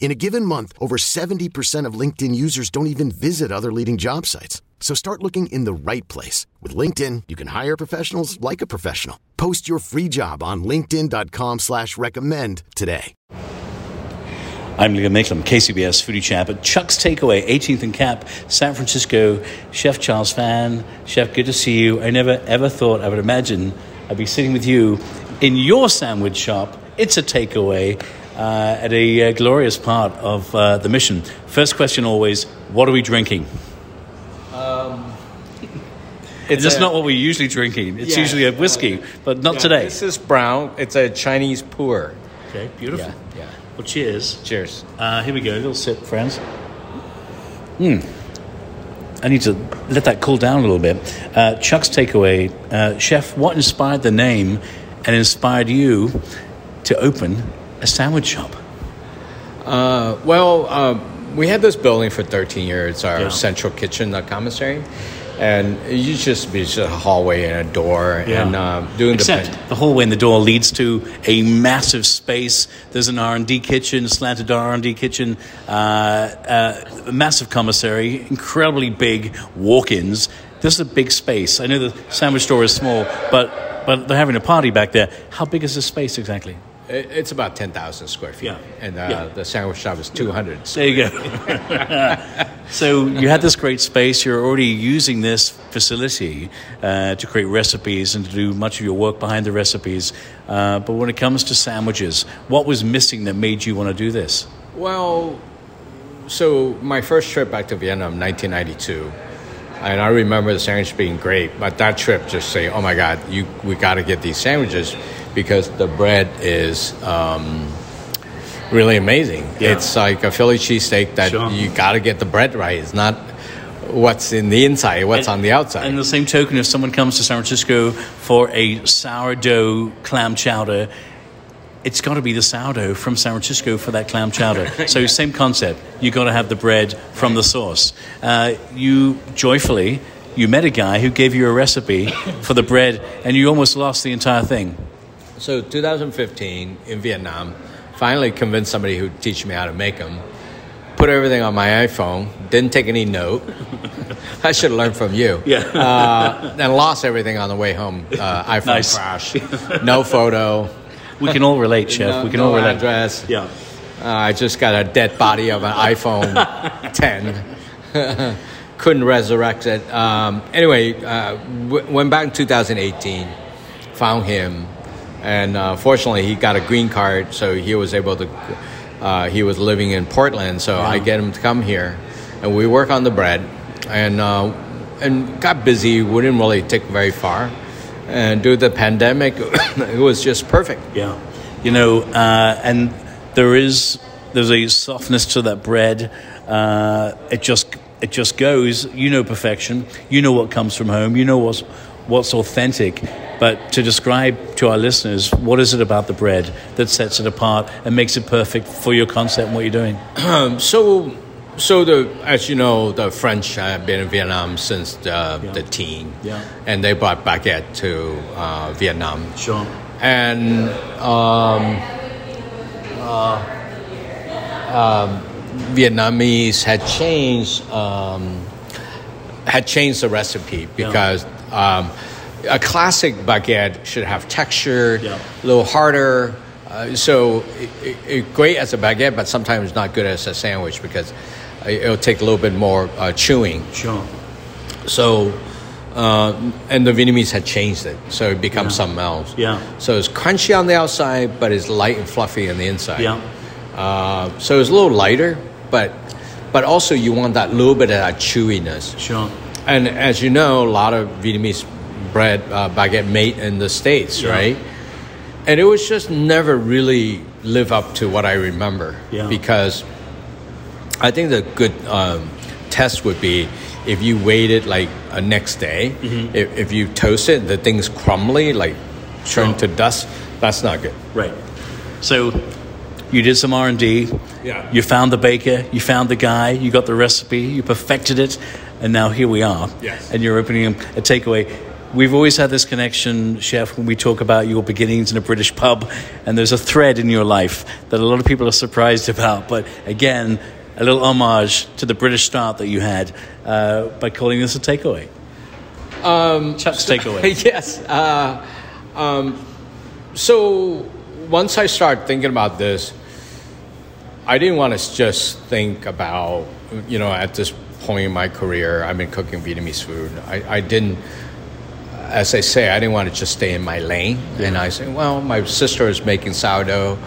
In a given month, over 70% of LinkedIn users don't even visit other leading job sites. So start looking in the right place. With LinkedIn, you can hire professionals like a professional. Post your free job on linkedin.com slash recommend today. I'm Liam Mayclem, KCBS Foodie Chap at Chuck's Takeaway, 18th and Capp, San Francisco. Chef Charles Phan, Chef, good to see you. I never ever thought I would imagine I'd be sitting with you in your sandwich shop. It's a takeaway uh, at a uh, glorious part of uh, the mission. First question always what are we drinking? It's It's a- not what we're usually drinking. It's Yeah. usually a whiskey, but not Yeah, today. This is brown. It's a Chinese pu'er. Okay, beautiful. Yeah, yeah. Well, cheers. Cheers. Uh, here we go. A Little sip, friends. Hmm. I need to let that cool down a little bit. Uh, Chuck's takeaway, uh, chef. What inspired the name, and inspired you to open a sandwich shop? Uh, well, um, we had this building for 13 years, our Yeah. central kitchen, the commissary. And it used to just be just a hallway and a door. Yeah. And um, doing Except the. the hallway and the door leads to a massive space. There's an R and D kitchen, slanted R and D kitchen, uh, uh, a massive commissary, incredibly big walk-ins. This is a big space. I know the sandwich store is small, but but they're having a party back there. How big is this space exactly? It, it's about 10,000 square feet. Yeah. And uh, Yeah. the sandwich shop is 200. There you go. so you had this great space. You're already using this facility uh, to create recipes and to do much of your work behind the recipes. Uh, but when it comes to sandwiches, what was missing that made you want to do this? Well, so my first trip back to Vietnam, 1992, and I remember the sandwich being great, but that trip just say, oh my God, you we got to get these sandwiches because the bread is um, really amazing. Yeah. It's like a Philly cheesesteak that Sure. you got to get the bread right. It's not what's in the inside, what's on the outside. And the same token, if someone comes to San Francisco for a sourdough clam chowder, it's got to be the sourdough from San Francisco for that clam chowder. So same concept. You got to have the bread from the source. Uh, you joyfully you met a guy who gave you a recipe for the bread, and you almost lost the entire thing. So 2015 in Vietnam, finally convinced somebody who'd teach me how to make them. Put everything on my iPhone. Didn't take any note. I should have learned from you. Yeah. Uh, and lost everything on the way home. Uh, iPhone Nice. crash. No photo. We can all relate, Chef. no, we can no all relate. address. Yeah. Uh, I just got a dead body of an iPhone 10. Couldn't resurrect it. Um, anyway, uh, w- went back in 2018, found him, and uh, fortunately he got a green card, so he was able to. Uh, he was living in Portland, so I get him to come here, and we work on the bread, and uh, and got busy. We didn't really take very far, and due to the pandemic, it was just perfect. Yeah, you know, uh, and there is there's a softness to that bread. Uh, it just it just goes. You know perfection. You know what comes from home. You know what's what's authentic. But to describe to our listeners, what is it about the bread that sets it apart and makes it perfect for your concept and what you're doing? Um, so, so the as you know, the French have been in Vietnam since the, the teen, Yeah. and they brought baguette to uh, Vietnam, Sure. and um, uh, um, Vietnamese had changed um, had changed the recipe because um, a classic baguette should have texture, Yeah. a little harder. Uh, so it, it, it- great as a baguette, but sometimes not good as a sandwich because it- it'll take a little bit more uh, chewing. Sure. So uh, and the Vietnamese had changed it, so it becomes something else. Yeah. So it's crunchy on the outside, but it's light and fluffy on the inside. Yeah. Uh, so it's a little lighter, but but also you want that little bit of that chewiness. Sure. And as you know, a lot of Vietnamese bread uh, baguette made in the states, Yeah. right? And it was just never really live up to what I remember Yeah. because I think the good um, test would be if you waited like a next day. Mm-hmm. If, if you toast it, the thing's crumbly, like turn Sure. to dust. That's not good. Right. So you did some R and D. Yeah. You found the baker. You found the guy. You got the recipe. You perfected it, and now here we are. Yes. And you're opening a takeaway. We've always had this connection, chef, when we talk about your beginnings in a British pub, and there's a thread in your life that a lot of people are surprised about. But again, a little homage to the British start that you had uh, by calling this a takeaway. Um, Chuck's takeaway. yes. Uh, um, so once I start thinking about this, I didn't want to just think about, you know, at this point in my career, I've been cooking Vietnamese food. I, I didn't, as I say, I didn't want to just stay in my lane. And I said, well, my sister is making sourdough.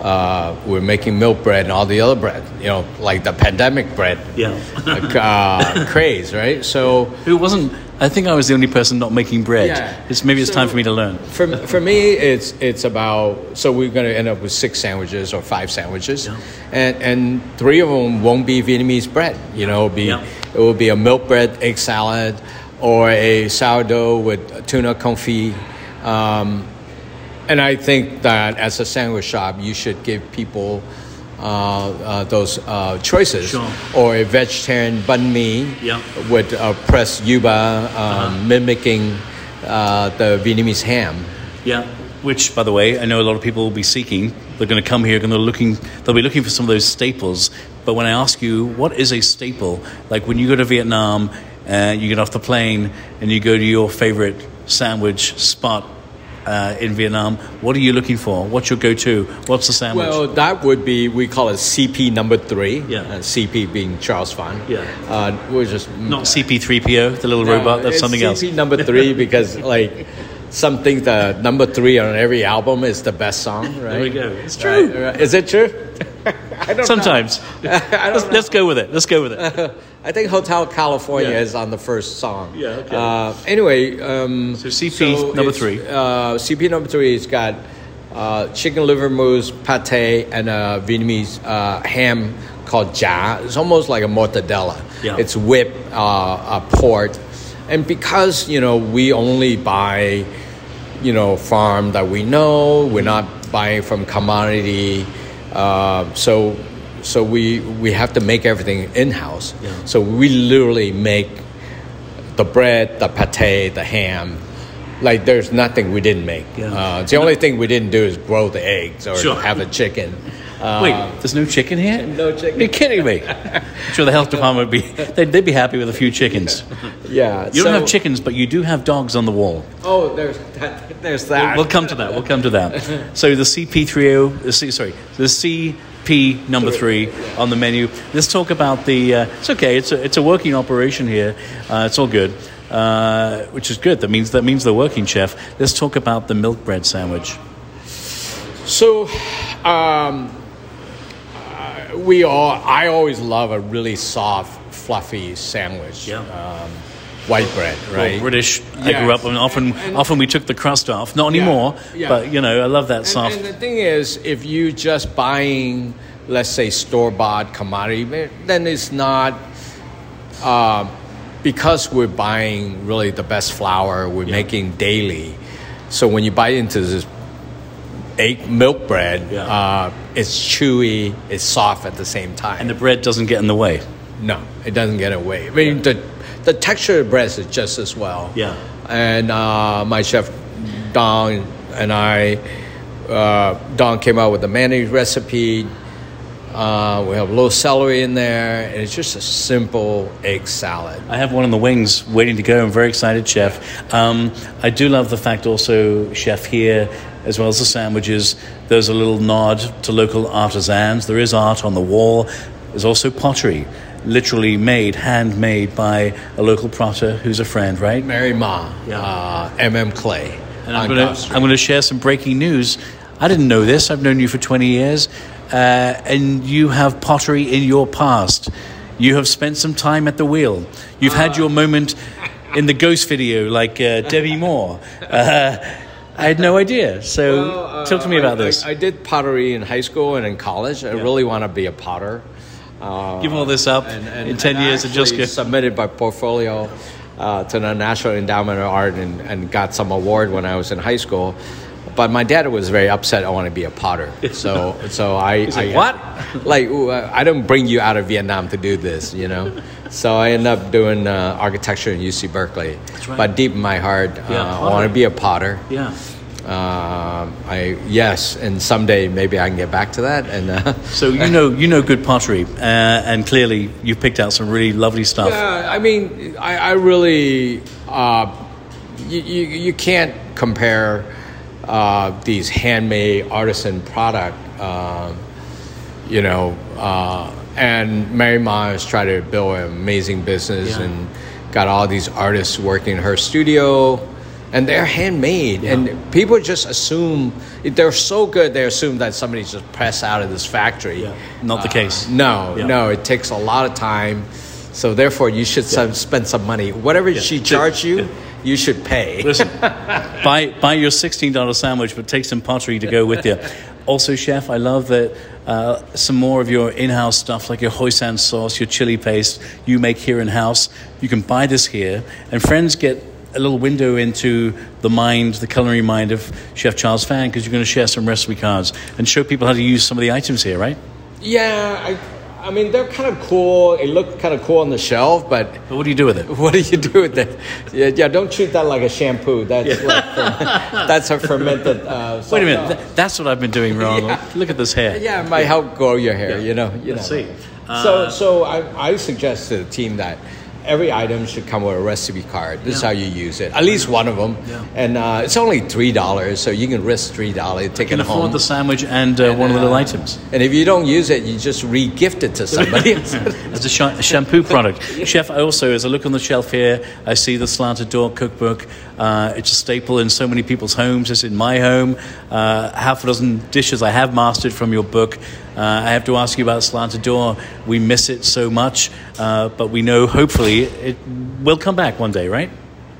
Uh, we're making milk bread and all the other bread, you know, like the pandemic bread Yeah. like, uh, craze, right? So Who wasn't? I think I was the only person not making bread. Yeah. It's maybe it's So- time for me to learn. For, for me, it's it's about so we're going to end up with six sandwiches or five sandwiches, Yeah. and and three of them won't be Vietnamese bread. You know, it'll be Yeah. it will be a milk bread egg salad, or a sourdough with tuna confit. Um, and I think that as a sandwich shop, you should give people uh, uh, those uh, choices, Sure. or a vegetarian banh mi Yeah. with uh, pressed yuba, um, mimicking uh, the Vietnamese ham. Yeah. Which, by the way, I know a lot of people will be seeking. They're going to come here, going to looking. They'll be looking for some of those staples. But when I ask you, what is a staple? Like when you go to Vietnam, uh, you get off the plane and you go to your favorite sandwich spot uh, in Vietnam. What are you looking for? What's your go-to? What's the sandwich? Well, that would be we call it CP number three. Yeah. Uh, CP being Charles Phan. Yeah. Uh, we're just Not CP3PO, the little No, robot. That's something CP else. CP number three because like some think the number three on every album is the best song. Right. There we go. It's Right, true. right. Is it true? I don't Sometimes. Know. I let's, don't let's go with it. Let's go with it. I think Hotel California Yeah. is on the first song. Yeah, okay. Uh, anyway, um, So CP number three. Uh, CP number three has got uh, chicken liver mousse, pate, and a Vietnamese uh, ham called ja. It's almost like a mortadella. Yeah. It's whipped uh, uh, pork, and because you know we only buy, you know, farm that we know, we're not buying from commodity. Uh, so so we we have to make everything in house. Yeah. So we literally make the bread, the pate, the ham. Like there's nothing we didn't make. Yeah. Uh, the only thing we didn't do is grow the eggs or Sure. have a chicken. Uh, Wait, there's no chicken here? No chicken. You're kidding me. I'm sure the health department would be, they'd, they'd be happy with a few chickens. yeah. You don't have chickens, but you do have dogs on the wall. Oh, there's that. There's We'll, that. we'll come to that. We'll come to that. So the CP30, the C, sorry, the CP number three on the menu. Let's talk about the. Uh, it's okay. It's a, it's a working operation here. Uh, it's all good, uh, which is good. That means that means they're working, chef. Let's talk about the milk bread sandwich. So, um, uh, we all. I always love a really soft, fluffy sandwich. Yeah. Um, white bread, Well, right? British. I Yes. grew up, and often often we took the crust off. Not anymore, yeah. but you know, I love that And, soft. and the thing is, if you just buying, let's say, store bought commodity, then it's not. Uh, because we're buying really the best flour, we're Yeah. making daily. So when you bite into this egg milk bread, Yeah. uh, it's chewy, it's soft at the same time. and the bread doesn't get in the way. No, it doesn't get away. I mean, the, the texture of bread is just as well. Yeah. And uh, my chef, Don, and I, uh, Don came out with the mayonnaise recipe. Uh, we have a little celery in there, and it's just a simple egg salad. I have one in the wings waiting to go. I'm very excited, Chef. Um, I do love the fact also, Chef, here, as well as the sandwiches, there's a little nod to local artisans. There is art on the wall. There's also pottery. Literally made, handmade by a local potter who's a friend, right? Mary Ma, Yeah. uh, MM Clay. And I'm going to I'm going to share some breaking news. I didn't know this. I've known you for 20 years, uh, and you have pottery in your past. You have spent some time at the wheel. You've had your moment in the ghost video, like uh, Demi Moore. Uh, I had no idea. So, Well, uh, talk to me about I- this. I, did pottery in high school and in college. I really want to be a potter. Uh, Give all this up and, and, in 10 and years and just get. submitted my portfolio uh, to the National Endowment of Art and, and got some award when I was in high school. But my dad was very upset. I want to be a potter. So, so I, He's I like, "What?" Like, I don't bring you out of Vietnam to do this, you know. So I ended up doing uh, architecture in UC Berkeley. right. But deep in my heart, uh, I want to be a potter. Yeah. Um, I yes, and someday maybe I can get back to that. And uh, So you know you know good pottery, uh, and clearly you've picked out some really lovely stuff. yeah, I mean, I, I really uh, you, you you can't compare uh, these handmade artisan product. Um you know, uh, and Mary Ma has tried to build an amazing business Yeah. and got all these artists working in her studio. And they're handmade, and people just assume they're so good. They assume that somebody's just pressed out of this factory. Yeah. Not the case. No, Yeah. no, it takes a lot of time. So therefore, you should some, spend some money. Whatever she charged you, you should pay. Listen, buy buy your sixteen dollar sandwich, but take some pottery to go with you. Also, chef, I love that uh, some more of your in-house stuff, like your hoisin sauce, your chili paste, you make here in house. You can buy this here, and friends get a little window into the mind, the culinary mind of Chef Charles Phan, because you're going to share some recipe cards and show people how to use some of the items here, right? Yeah, I, I mean they're kind of cool. It looked kind of cool on the shelf, but But what do you do with it? what do you do with it? Yeah, yeah don't treat that like a shampoo. That's like fer- that's a fermented. Uh, Wait a minute, th- that's what I've been doing wrong. Yeah. Look at this hair. Yeah, it might help grow your hair. You know. You Let's know. see. Uh, so, so I, I suggest to the team that every item should come with a recipe card. This is how you use it. At least one of them. Yeah. And uh, it's only three dollars, so you can risk three dollars, take You can it home. afford the sandwich and uh, one of the little uh, items. And if you don't use it, you just re-gift it to somebody. As a, sh- a shampoo product. Chef, I also, as I look on the shelf here, I see the Slanted Door cookbook. Uh, it's a staple in so many people's homes. It's in my home. Uh, half a dozen dishes I have mastered from your book. Uh, I have to ask you about Slanted Door. We miss it so much, uh, but we know hopefully it will come back one day, right?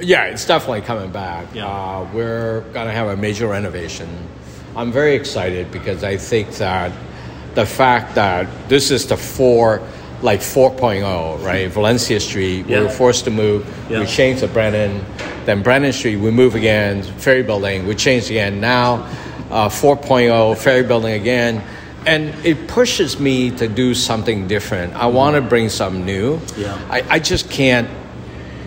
Yeah, it's definitely coming back. Yeah. Uh, we're going to have a major renovation. I'm very excited because I think that the fact that this is the four, like 4.0, right? Valencia Street, yeah. we were forced to move. Yeah. We changed to Brannan. Then Brannan Street, we move again. Ferry Building, we changed again. Now, uh, 4.0, Ferry Building again. And it pushes me to do something different. I want to bring something new. Yeah. I, I just can't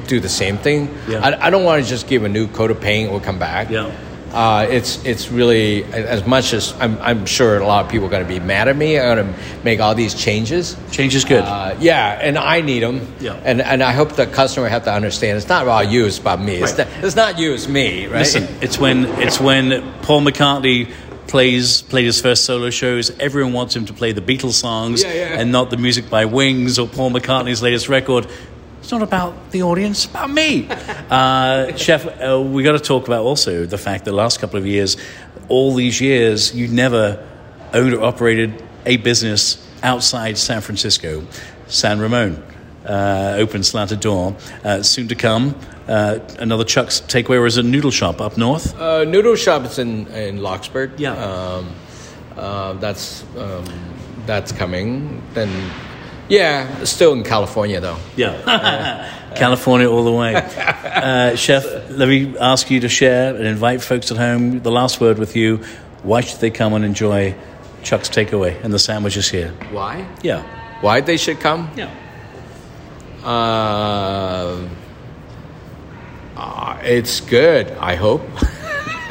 do the same thing. Yeah. I, I don't want to just give a new coat of paint or come back. Yeah. Uh, it's it's really as much as I'm, I'm sure a lot of people are going to be mad at me. I'm going to make all these changes. Change is good. Uh, yeah, and I need them. Yeah. And and I hope the customer have to understand it's not about you, it's about me. It's, Right. not, it's not you, it's me, right? Listen, it's when it's when Paul McCartney plays played his first solo shows. Everyone wants him to play the Beatles songs Yeah, yeah. and not the music by Wings or Paul McCartney's latest record. It's not about the audience, it's about me. Uh, Chef, uh, we got to talk about also the fact that the last couple of years, all these years, you never owned or operated a business outside San Francisco, San Ramon. Uh, open slanted door. Uh, soon to come, uh, another Chuck's takeaway was a noodle shop up north. Uh, Noodle Shop is in in Loxford. Yeah. Um, uh, that's um, that's coming. Then, yeah, still in California though. Yeah. California all the way. Uh, Chef, let me ask you to share and invite folks at home the last word with you. Why should they come and enjoy Chuck's Takeaway and the sandwiches here? Why? Yeah. Why they should come? Yeah. Uh, uh, it's good. I hope.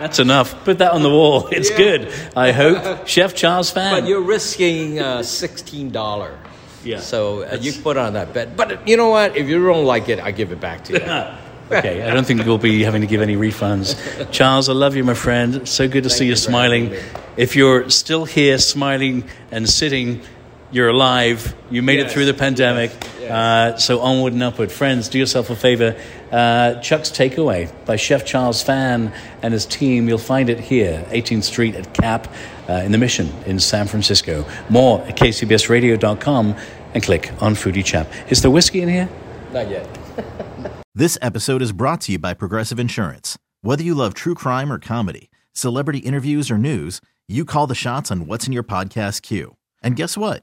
That's enough. Put that on the wall. It's Yeah. good. I hope. Chef Charles Phan. But you're risking uh, sixteen dollar. Yeah. So uh, you put on that bet. But you know what? If you don't like it, I give it back to you. okay, I don't think we'll be having to give any refunds. Charles, I love you, my friend. So good to see you you smiling. If you're still here smiling and sitting, You're alive. You made it through the pandemic. Uh, so onward and upward. Friends, do yourself a favor. Uh, Chuck's Takeaway by Chef Charles Phan and his team. You'll find it here, 18th Street at Capp uh, in the Mission in San Francisco. More at kcbsradio.com and click on Foodie Chap. Is there whiskey in here? Not yet. This episode is brought to you by Progressive Insurance. Whether you love true crime or comedy, celebrity interviews or news, you call the shots on what's in your podcast queue. And guess what?